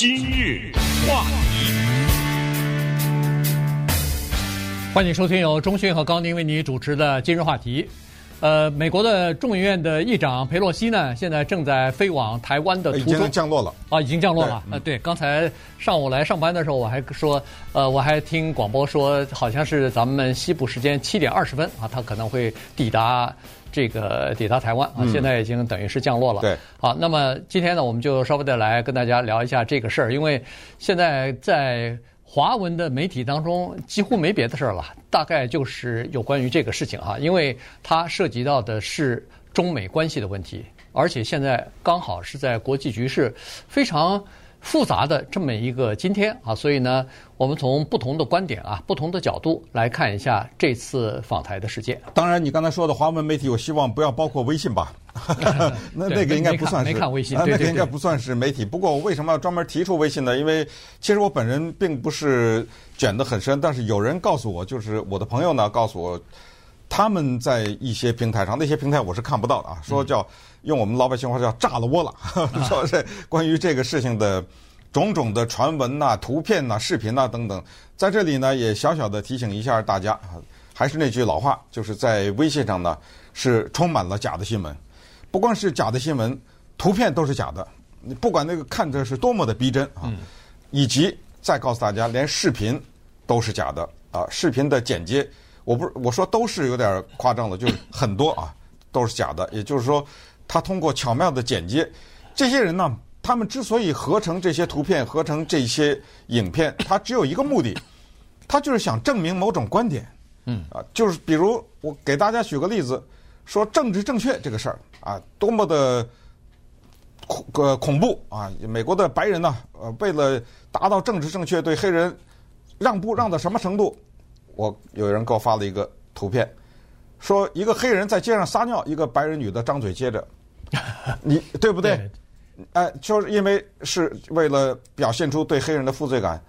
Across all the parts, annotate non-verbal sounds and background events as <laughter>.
今日话题，欢迎收听由中讯和高宁为你主持的今日话题。呃，美国的众议院的议长佩洛西呢，现在正在飞往台湾的途中，降落了啊，已经降落了。对呃，对，刚才上午来上班的时候，我还说，呃，我还听广播说，好像是咱们西部时间七点二十分啊，他可能会抵达这个抵达台湾啊，现在已经等于是降落了。对，好，那么今天呢，我们就稍微的来跟大家聊一下这个事儿，因为现在在。华文的媒体当中几乎没别的事儿了，大概就是有关于这个事情哈，因为它涉及到的是中美关系的问题，而且现在刚好是在国际局势非常复杂的这么一个今天啊，所以呢，我们从不同的观点啊、不同的角度来看一下这次访台的事件。当然，你刚才说的华文媒体，我希望不要包括微信吧？<laughs> 那那个应该不算是，没看微信，那个应该不算是媒体。不过我为什么要专门提出微信呢？因为其实我本人并不是卷得很深，但是有人告诉我，就是我的朋友呢告诉我，他们在一些平台上，那些平台我是看不到的啊，<laughs> <laughs> 说叫用我们老百姓话叫炸了窝了，说是关于这个事情的种种的传闻呐、图片呐、视频呐等等，在这里呢也小小的提醒一下大家，还是那句老话，就是在微信上呢是充满了假的新闻。不光是假的新闻，图片都是假的。你不管那个看着是多么的逼真啊，以及再告诉大家，连视频都是假的啊。视频的剪接，我不是我说都是有点夸张的，就是很多啊 <laughs> 都是假的。也就是说，他通过巧妙的剪接，这些人呢，他们之所以合成这些图片、合成这些影片，他只有一个目的，<laughs> 他就是想证明某种观点。嗯啊，就是比如我给大家举个例子。说政治正确这个事儿啊，多么的恐呃恐怖啊！美国的白人呢，呃，为了达到政治正确，对黑人让步让到什么程度？我有人给我发了一个图片，说一个黑人在街上撒尿，一个白人女的张嘴接着，<laughs> 你对不对？哎、呃，就是因为是为了表现出对黑人的负罪感。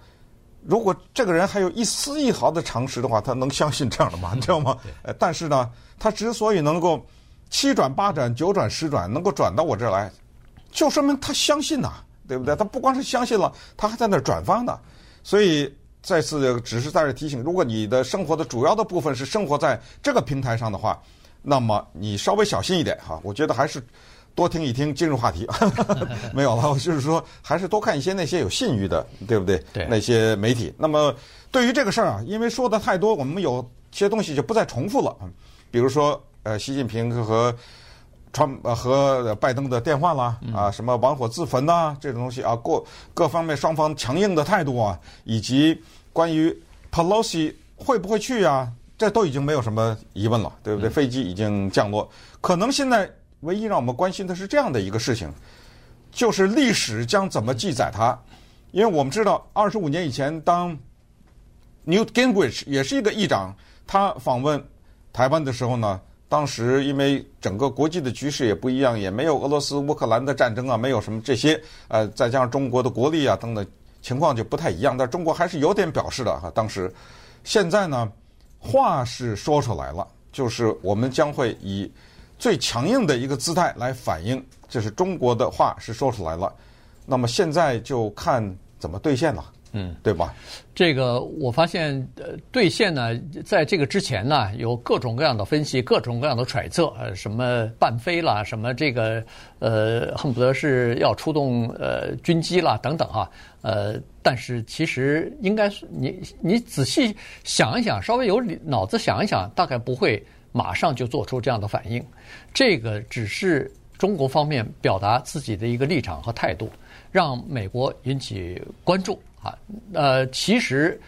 如果这个人还有一丝一毫的常识的话，他能相信这样的吗？<laughs> 你知道吗？呃，但是呢，他之所以能够七转八转、九转十转，能够转到我这儿来，就说明他相信呐，对不对？他不光是相信了，他还在那儿转发呢。所以再次只是在这提醒：如果你的生活的主要的部分是生活在这个平台上的话，那么你稍微小心一点哈。我觉得还是。多听一听今日话题，<laughs> 没有了。我就是说，还是多看一些那些有信誉的，对不对？对。那些媒体。那么，对于这个事儿啊，因为说的太多，我们有些东西就不再重复了。比如说，呃，习近平和川呃和拜登的电话啦，啊，什么玩火自焚呐、啊，这种东西啊，各各方面双方强硬的态度啊，以及关于 Pelosi 会不会去啊，这都已经没有什么疑问了，对不对？飞机已经降落，可能现在。唯一让我们关心的是这样的一个事情，就是历史将怎么记载它？因为我们知道，二十五年以前，当 Newt Gingrich 也是一个议长，他访问台湾的时候呢，当时因为整个国际的局势也不一样，也没有俄罗斯乌克兰的战争啊，没有什么这些，呃，再加上中国的国力啊等等，情况就不太一样。但中国还是有点表示的哈，当时，现在呢，话是说出来了，就是我们将会以。最强硬的一个姿态来反映，这是中国的话是说出来了，那么现在就看怎么兑现了，嗯，对吧？这个我发现，呃，兑现呢，在这个之前呢，有各种各样的分析，各种各样的揣测，呃，什么半飞啦，什么这个，呃，恨不得是要出动呃军机啦等等哈，呃，但是其实应该是你你仔细想一想，稍微有脑子想一想，大概不会。马上就做出这样的反应，这个只是中国方面表达自己的一个立场和态度，让美国引起关注啊。呃，其实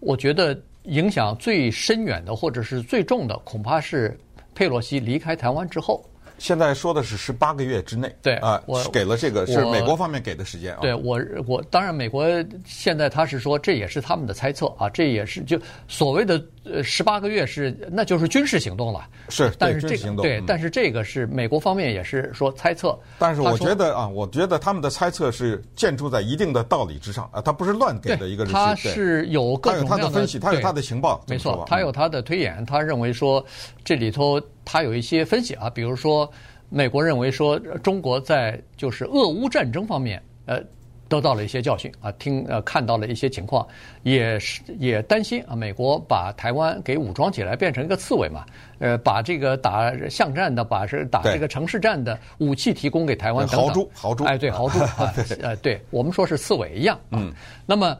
我觉得影响最深远的或者是最重的，恐怕是佩洛西离开台湾之后。现在说的是十八个月之内，对啊，我给了这个是美国方面给的时间啊。对我，我当然美国现在他是说这也是他们的猜测啊，这也是就所谓的呃十八个月是那就是军事行动了，是，但是这个军事行动对，但是这个是美国方面也是说猜测。但是我觉得啊，我觉得他们的猜测是建筑在一定的道理之上啊，他不是乱给的一个他是有各种各样的他有他的分析，他有他的情报，没错，他有他的推演，他认为说这里头。他有一些分析啊，比如说，美国认为说中国在就是俄乌战争方面，呃，得到了一些教训啊，听呃看到了一些情况，也是也担心啊，美国把台湾给武装起来，变成一个刺猬嘛，呃，把这个打巷战的，把是打这个城市战的武器提供给台湾等等，豪猪，豪猪，哎，对，豪猪啊，<laughs> 呃，对我们说是刺猬一样，嗯，那么。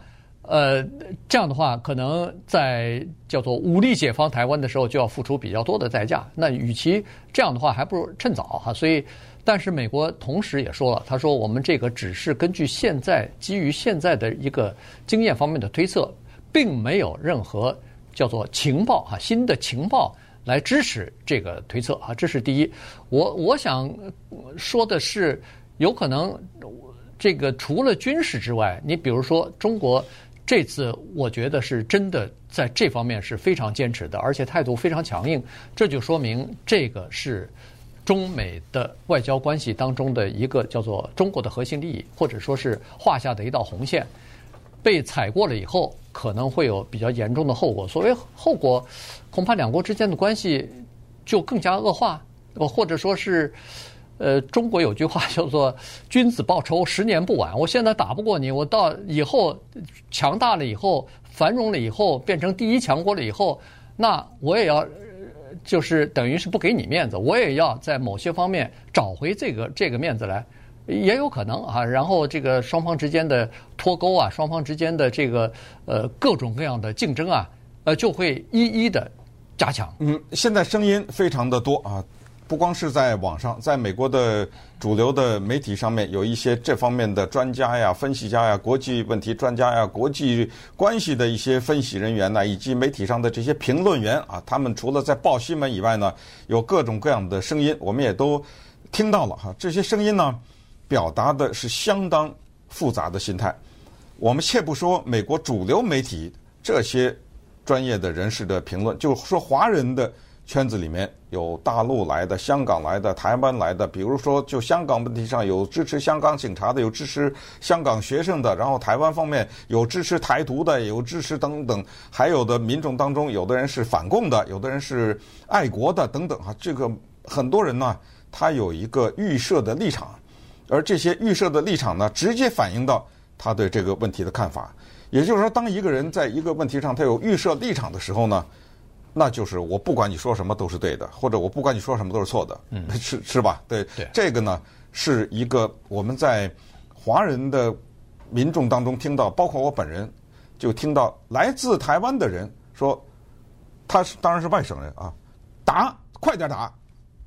呃，这样的话，可能在叫做武力解放台湾的时候，就要付出比较多的代价。那与其这样的话，还不如趁早哈。所以，但是美国同时也说了，他说我们这个只是根据现在基于现在的一个经验方面的推测，并没有任何叫做情报哈新的情报来支持这个推测啊。这是第一。我我想说的是，有可能这个除了军事之外，你比如说中国。这次我觉得是真的在这方面是非常坚持的，而且态度非常强硬。这就说明这个是中美的外交关系当中的一个叫做中国的核心利益，或者说是画下的一道红线，被踩过了以后，可能会有比较严重的后果。所谓后果，恐怕两国之间的关系就更加恶化，或者说是。呃，中国有句话叫做“君子报仇，十年不晚”。我现在打不过你，我到以后强大了以后，繁荣了以后，变成第一强国了以后，那我也要，就是等于是不给你面子，我也要在某些方面找回这个这个面子来，也有可能啊。然后这个双方之间的脱钩啊，双方之间的这个呃各种各样的竞争啊，呃就会一一的加强。嗯，现在声音非常的多啊。不光是在网上，在美国的主流的媒体上面，有一些这方面的专家呀、分析家呀、国际问题专家呀、国际关系的一些分析人员呢，以及媒体上的这些评论员啊，他们除了在报新闻以外呢，有各种各样的声音，我们也都听到了哈。这些声音呢，表达的是相当复杂的心态。我们且不说美国主流媒体这些专业的人士的评论，就说华人的。圈子里面有大陆来的、香港来的、台湾来的，比如说就香港问题上有支持香港警察的，有支持香港学生的，然后台湾方面有支持台独的，有支持等等，还有的民众当中，有的人是反共的，有的人是爱国的等等啊。这个很多人呢，他有一个预设的立场，而这些预设的立场呢，直接反映到他对这个问题的看法。也就是说，当一个人在一个问题上他有预设立场的时候呢，那就是我不管你说什么都是对的，或者我不管你说什么都是错的，<laughs> 嗯，是是吧？对，对，这个呢是一个我们在华人的民众当中听到，包括我本人就听到来自台湾的人说，他是当然是外省人啊，打快点打，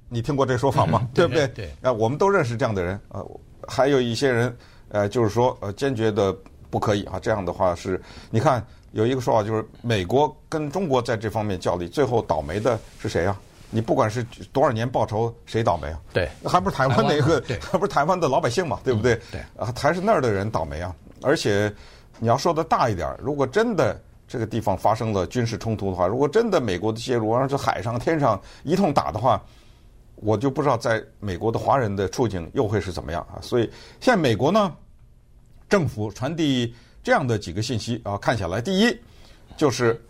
你听过这说法吗？嗯、对不对？对，啊，我们都认识这样的人啊，还有一些人呃，就是说呃，坚决的不可以啊，这样的话是，你看。有一个说法就是，美国跟中国在这方面较力，最后倒霉的是谁啊？你不管是多少年报仇，谁倒霉啊？对，还不是台湾那个，还不是台湾的老百姓嘛，对不对？对，啊，还是那儿的人倒霉啊！而且你要说的大一点，如果真的这个地方发生了军事冲突的话，如果真的美国的介入，而是海上、天上一通打的话，我就不知道在美国的华人的处境又会是怎么样啊！所以现在美国呢，政府传递。这样的几个信息啊，看下来，第一就是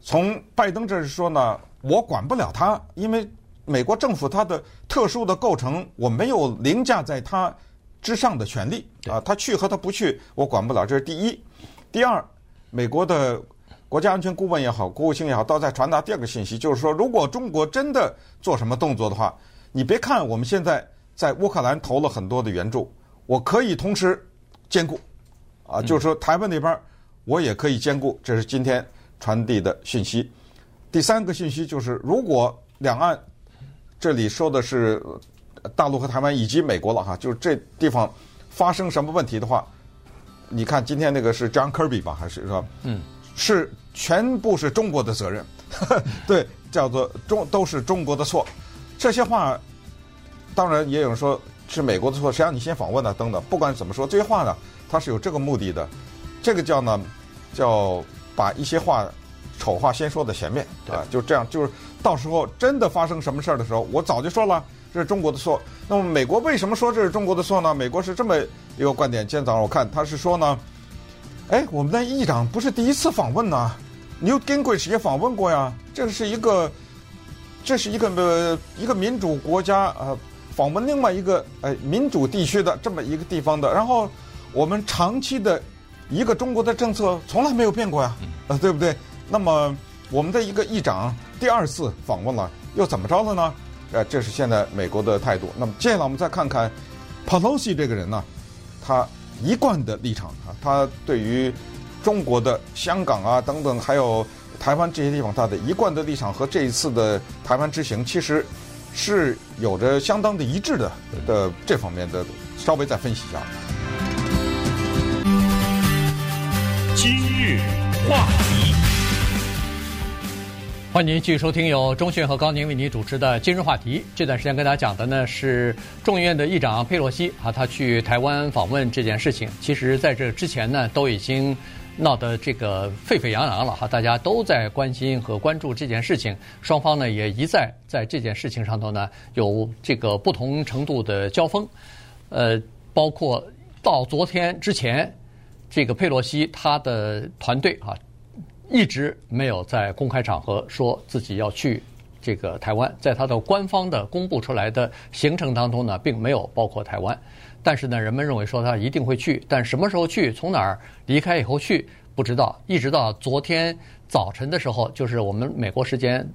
从拜登这是说呢，我管不了他，因为美国政府它的特殊的构成，我没有凌驾在他之上的权利啊，他去和他不去，我管不了，这是第一。第二，美国的国家安全顾问也好，国务卿也好，都在传达第二个信息，就是说，如果中国真的做什么动作的话，你别看我们现在在乌克兰投了很多的援助，我可以同时兼顾。啊，就是说台湾那边我也可以兼顾，这是今天传递的讯息。第三个信息就是，如果两岸这里说的是大陆和台湾以及美国了哈，就是这地方发生什么问题的话，你看今天那个是 John Kirby 吧，还是说，嗯，是全部是中国的责任，<laughs> 对，叫做中都是中国的错。这些话当然也有人说是美国的错，谁让你先访问呢？等等，不管怎么说，这些话呢。他是有这个目的的，这个叫呢，叫把一些话丑话先说在前面啊，就这样，就是到时候真的发生什么事儿的时候，我早就说了这是中国的错。那么美国为什么说这是中国的错呢？美国是这么一个观点。今天早上我看他是说呢，哎，我们的议长不是第一次访问呢，Newt Gingrich 也访问过呀，这是一个，这是一个呃一个民主国家呃访问另外一个呃民主地区的这么一个地方的，然后。我们长期的一个中国的政策从来没有变过呀，呃，对不对？那么我们的一个议长第二次访问了，又怎么着了呢？呃，这是现在美国的态度。那么接下来我们再看看 Pelosi 这个人呢，他一贯的立场啊，他对于中国的香港啊等等，还有台湾这些地方，他的一贯的立场和这一次的台湾之行，其实是有着相当的一致的的这方面的，稍微再分析一下。话题，欢迎您继续收听由钟迅和高宁为您主持的《今日话题》。这段时间跟大家讲的呢是众议院的议长佩洛西啊，他去台湾访问这件事情。其实在这之前呢，都已经闹得这个沸沸扬扬了哈，大家都在关心和关注这件事情。双方呢也一再在这件事情上头呢有这个不同程度的交锋，呃，包括到昨天之前。这个佩洛西他的团队啊，一直没有在公开场合说自己要去这个台湾，在他的官方的公布出来的行程当中呢，并没有包括台湾。但是呢，人们认为说他一定会去，但什么时候去，从哪儿离开以后去，不知道。一直到昨天早晨的时候，就是我们美国时间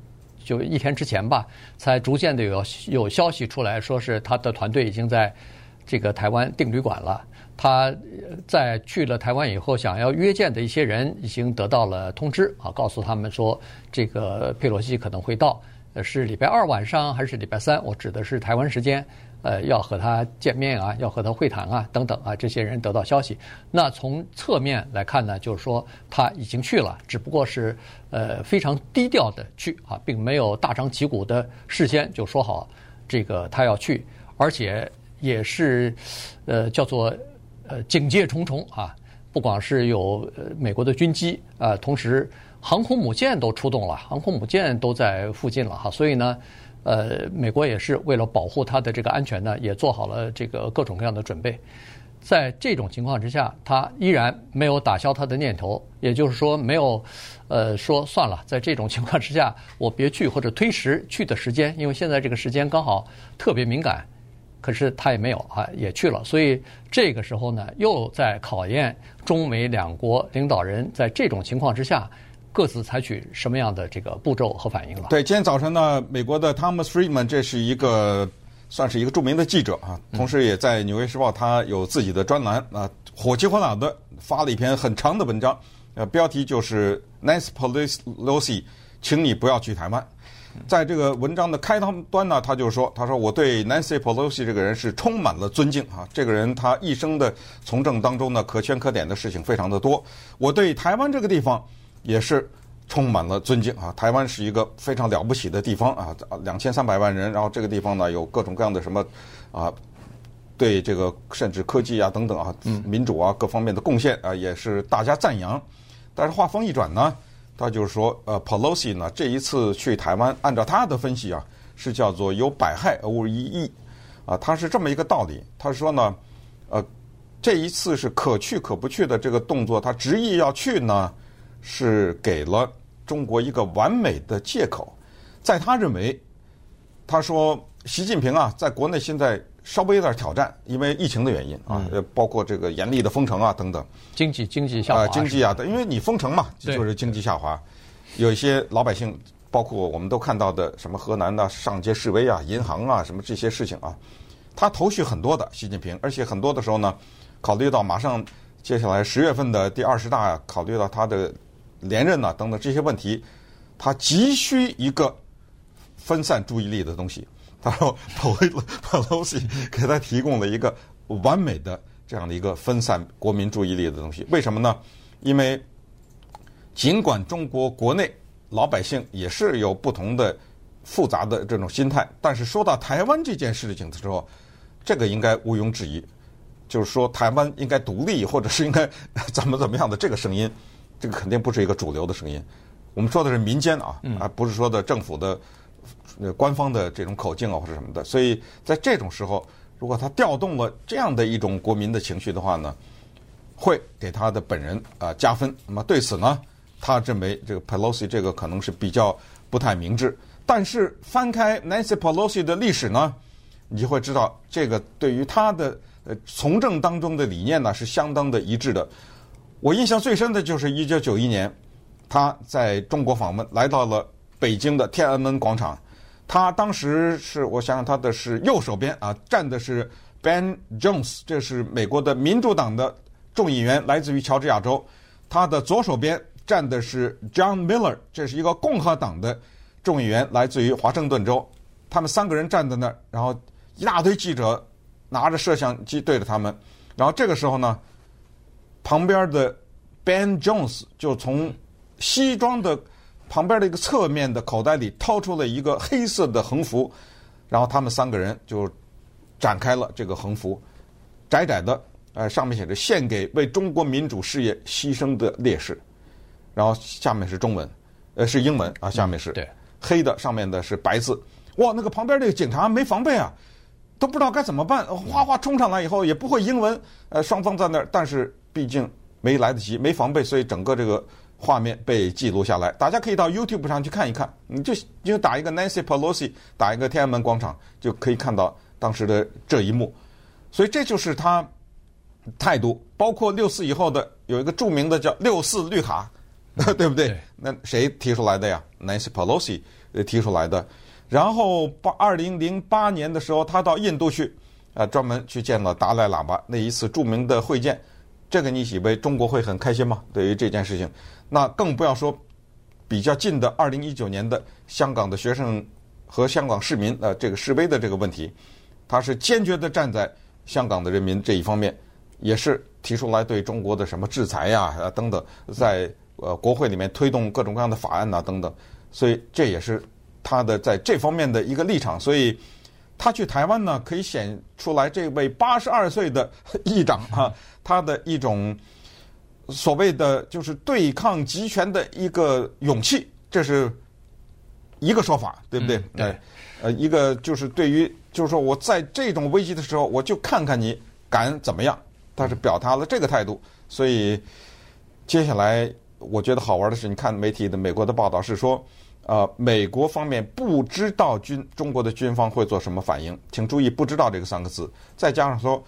就一天之前吧，才逐渐的有有消息出来说是他的团队已经在这个台湾订旅馆了。他在去了台湾以后，想要约见的一些人已经得到了通知啊，告诉他们说，这个佩洛西可能会到，呃，是礼拜二晚上还是礼拜三？我指的是台湾时间，呃，要和他见面啊，要和他会谈啊，等等啊，这些人得到消息。那从侧面来看呢，就是说他已经去了，只不过是呃非常低调的去啊，并没有大张旗鼓的事先就说好这个他要去，而且也是呃叫做。呃，警戒重重啊！不光是有呃美国的军机啊，同时航空母舰都出动了，航空母舰都在附近了哈。所以呢，呃，美国也是为了保护它的这个安全呢，也做好了这个各种各样的准备。在这种情况之下，他依然没有打消他的念头，也就是说，没有呃说算了，在这种情况之下，我别去或者推迟去的时间，因为现在这个时间刚好特别敏感。可是他也没有啊，也去了，所以这个时候呢，又在考验中美两国领导人在这种情况之下各自采取什么样的这个步骤和反应了。对，今天早晨呢，美国的 Thomas Friedman 这是一个算是一个著名的记者啊，同时也在《纽约时报》他有自己的专栏啊，火急火燎的发了一篇很长的文章，呃，标题就是 “Nice Police Lucy，请你不要去台湾。在这个文章的开头端呢，他就说：“他说我对 Nancy Pelosi 这个人是充满了尊敬啊，这个人他一生的从政当中呢，可圈可点的事情非常的多。我对台湾这个地方也是充满了尊敬啊，台湾是一个非常了不起的地方啊，两千三百万人，然后这个地方呢有各种各样的什么啊，对这个甚至科技啊等等啊，民主啊各方面的贡献啊，也是大家赞扬。但是话锋一转呢。”他就是说，呃，Pelosi 呢这一次去台湾，按照他的分析啊，是叫做有百害而无一益，啊，他是这么一个道理。他说呢，呃，这一次是可去可不去的这个动作，他执意要去呢，是给了中国一个完美的借口。在他认为，他说习近平啊，在国内现在。稍微有点挑战，因为疫情的原因啊，呃，包括这个严厉的封城啊等等，经济经济下滑，经济啊，因为你封城嘛，就是经济下滑，有一些老百姓，包括我们都看到的什么河南的上街示威啊，银行啊什么这些事情啊，他头绪很多的习近平，而且很多的时候呢，考虑到马上接下来十月份的第二十大，考虑到他的连任啊等等这些问题，他急需一个分散注意力的东西。他说：“Pelosi 给他提供了一个完美的这样的一个分散国民注意力的东西。为什么呢？因为尽管中国国内老百姓也是有不同的复杂的这种心态，但是说到台湾这件事情的时候，这个应该毋庸置疑，就是说台湾应该独立，或者是应该 <laughs> 怎么怎么样的这个声音，这个肯定不是一个主流的声音。我们说的是民间啊，而不是说的政府的。”呃官方的这种口径啊，或者什么的，所以在这种时候，如果他调动了这样的一种国民的情绪的话呢，会给他的本人啊加分。那么对此呢，他认为这个 Pelosi 这个可能是比较不太明智。但是翻开 Nancy Pelosi 的历史呢，你就会知道，这个对于他的呃，从政当中的理念呢是相当的一致的。我印象最深的就是一九九一年，他在中国访问，来到了北京的天安门广场。他当时是我想想，他的是右手边啊，站的是 Ben Jones，这是美国的民主党的众议员，来自于乔治亚州。他的左手边站的是 John Miller，这是一个共和党的众议员，来自于华盛顿州。他们三个人站在那儿，然后一大堆记者拿着摄像机对着他们。然后这个时候呢，旁边的 Ben Jones 就从西装的。旁边的一个侧面的口袋里掏出了一个黑色的横幅，然后他们三个人就展开了这个横幅，窄窄的，呃，上面写着“献给为中国民主事业牺牲的烈士”，然后下面是中文，呃，是英文啊，下面是对黑的，上面的是白字。哇，那个旁边那个警察没防备啊，都不知道该怎么办，哗哗冲上来以后也不会英文，呃，双方在那儿，但是毕竟没来得及，没防备，所以整个这个。画面被记录下来，大家可以到 YouTube 上去看一看。你就你就打一个 Nancy Pelosi，打一个天安门广场，就可以看到当时的这一幕。所以这就是他态度。包括六四以后的有一个著名的叫“六四绿卡”，<laughs> 对不对？对，那谁提出来的呀？Nancy Pelosi 提出来的。然后八二零零八年的时候，他到印度去，啊，专门去见了达赖喇嘛那一次著名的会见。这个你以为中国会很开心吗？对于这件事情？那更不要说比较近的二零一九年的香港的学生和香港市民呃这个示威的这个问题，他是坚决的站在香港的人民这一方面，也是提出来对中国的什么制裁呀啊等等，在呃国会里面推动各种各样的法案呐等等，所以这也是他的在这方面的一个立场。所以他去台湾呢，可以显出来这位八十二岁的 <laughs> 议长啊，他的一种。所谓的就是对抗集权的一个勇气，这是一个说法，对不对？嗯、对，呃，一个就是对于，就是说我在这种危机的时候，我就看看你敢怎么样。他是表达了这个态度，所以接下来我觉得好玩的是，你看媒体的美国的报道是说，呃，美国方面不知道军中国的军方会做什么反应，请注意“不知道”这个三个字，再加上说。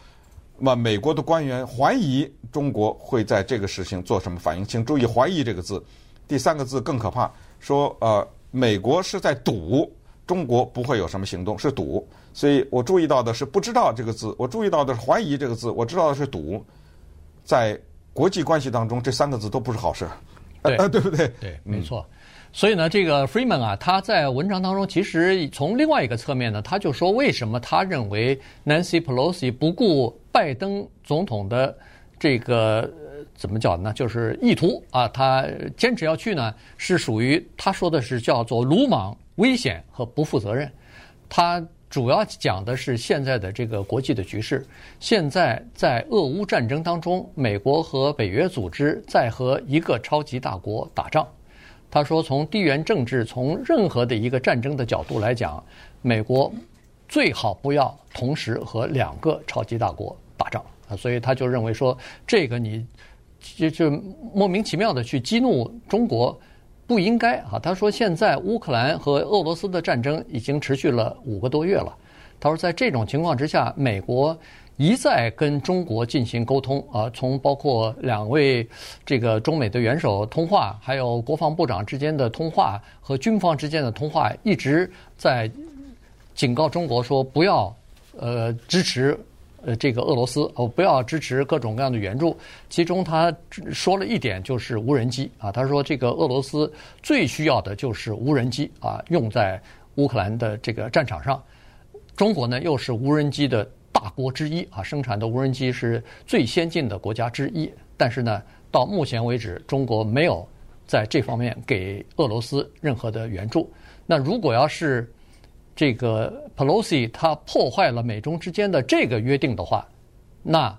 那么美国的官员怀疑中国会在这个事情做什么反应？请注意“怀疑”这个字，第三个字更可怕。说呃，美国是在赌中国不会有什么行动，是赌。所以我注意到的是“不知道”这个字，我注意到的是“怀疑”这个字，我知道的是赌。在国际关系当中，这三个字都不是好事，对，呃、对不对？对，没错。嗯所以呢，这个 Freeman 啊，他在文章当中其实从另外一个侧面呢，他就说为什么他认为 Nancy Pelosi 不顾拜登总统的这个怎么讲呢？就是意图啊，他坚持要去呢，是属于他说的是叫做鲁莽、危险和不负责任。他主要讲的是现在的这个国际的局势，现在在俄乌战争当中，美国和北约组织在和一个超级大国打仗。他说：“从地缘政治，从任何的一个战争的角度来讲，美国最好不要同时和两个超级大国打仗啊。所以他就认为说，这个你就就莫名其妙的去激怒中国不应该啊。他说，现在乌克兰和俄罗斯的战争已经持续了五个多月了。他说，在这种情况之下，美国。”一再跟中国进行沟通啊，从包括两位这个中美的元首通话，还有国防部长之间的通话和军方之间的通话，一直在警告中国说不要呃支持呃这个俄罗斯哦，不要支持各种各样的援助。其中他说了一点就是无人机啊，他说这个俄罗斯最需要的就是无人机啊，用在乌克兰的这个战场上。中国呢又是无人机的。大国之一啊，生产的无人机是最先进的国家之一。但是呢，到目前为止，中国没有在这方面给俄罗斯任何的援助。那如果要是这个 Pelosi 他破坏了美中之间的这个约定的话，那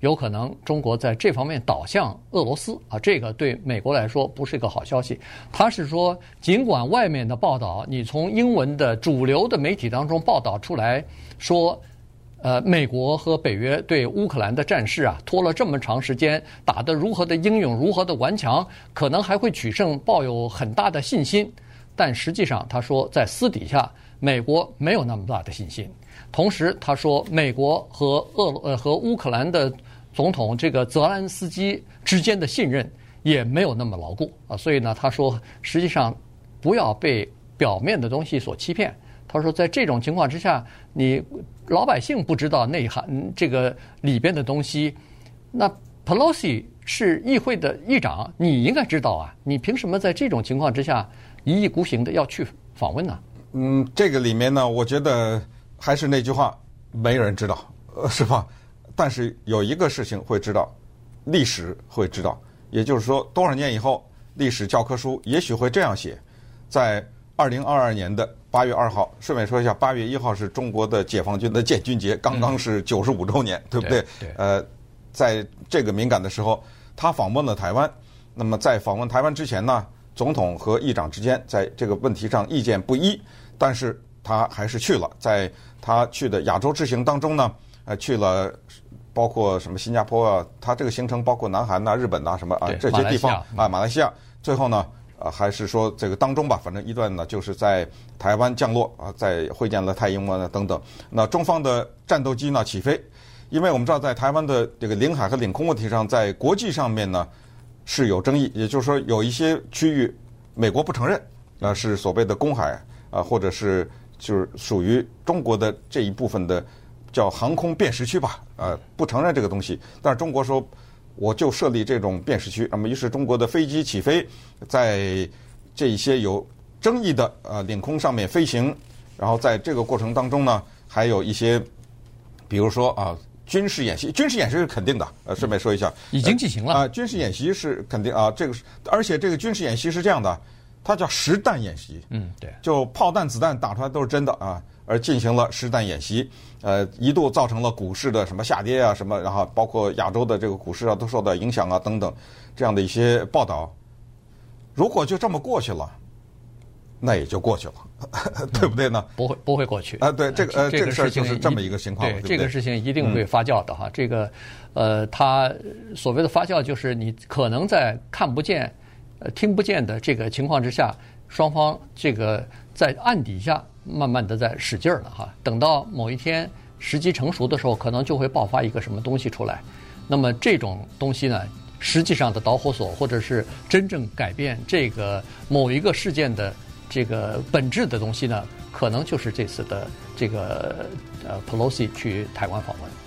有可能中国在这方面倒向俄罗斯啊，这个对美国来说不是一个好消息。他是说，尽管外面的报道，你从英文的主流的媒体当中报道出来说。呃，美国和北约对乌克兰的战事啊，拖了这么长时间，打得如何的英勇，如何的顽强，可能还会取胜，抱有很大的信心。但实际上，他说在私底下，美国没有那么大的信心，同时他说，美国和俄呃和乌克兰的总统这个泽连斯基之间的信任也没有那么牢固啊，所以呢，他说实际上不要被表面的东西所欺骗。他说，在这种情况之下，你老百姓不知道内涵这个里边的东西，那 Pelosi 是议会的议长，你应该知道啊，你凭什么在这种情况之下一意孤行的要去访问呢？嗯，这个里面呢，我觉得还是那句话，没人知道，呃，<laughs> 是吧？但是有一个事情会知道，历史会知道，也就是说，多少年以后，历史教科书也许会这样写，在二零二二年的。八月二号，顺便说一下，八月一号是中国的解放军的建军节，刚刚是九十五周年，嗯、对不对？对。对呃，在这个敏感的时候，他访问了台湾。那么在访问台湾之前呢，总统和议长之间在这个问题上意见不一，但是他还是去了。在他去的亚洲之行当中呢，呃，去了包括什么新加坡啊，他这个行程包括南韩呐、啊、日本呐、啊、什么啊这些地方啊，马来西亚。最后呢。啊，还是说这个当中吧，反正一段呢，就是在台湾降落啊，在会见了蔡英文等等。那中方的战斗机呢起飞，因为我们知道在台湾的这个领海和领空问题上，在国际上面呢是有争议，也就是说有一些区域美国不承认，那是所谓的公海啊，或者是就是属于中国的这一部分的叫航空辨识区吧，呃，不承认这个东西，但是中国说。我就设立这种辨识区，那么于是中国的飞机起飞，在这一些有争议的呃领空上面飞行，然后在这个过程当中呢，还有一些，比如说啊军事演习，军事演习是肯定的，呃顺便说一下，已经进行了啊，军事演习是肯定啊，这个是而且这个军事演习是这样的，它叫实弹演习，嗯对，就炮弹子弹打出来都是真的啊。而进行了实弹演习，呃，一度造成了股市的什么下跌啊，什么，然后包括亚洲的这个股市啊都受到影响啊，等等，这样的一些报道。如果就这么过去了，那也就过去了，<laughs> 对不对呢？不会不会过去啊？对，这个呃，这个事情是这么一个情况。对，这个事情一定会发酵的哈。这个呃，它所谓的发酵，就是你可能在看不见、呃听不见的这个情况之下，双方这个在暗底下。慢慢的在使劲儿了哈，等到某一天时机成熟的时候，可能就会爆发一个什么东西出来。那么这种东西呢，实际上的导火索，或者是真正改变这个某一个事件的这个本质的东西呢，可能就是这次的这个呃 Pelosi 去台湾访问。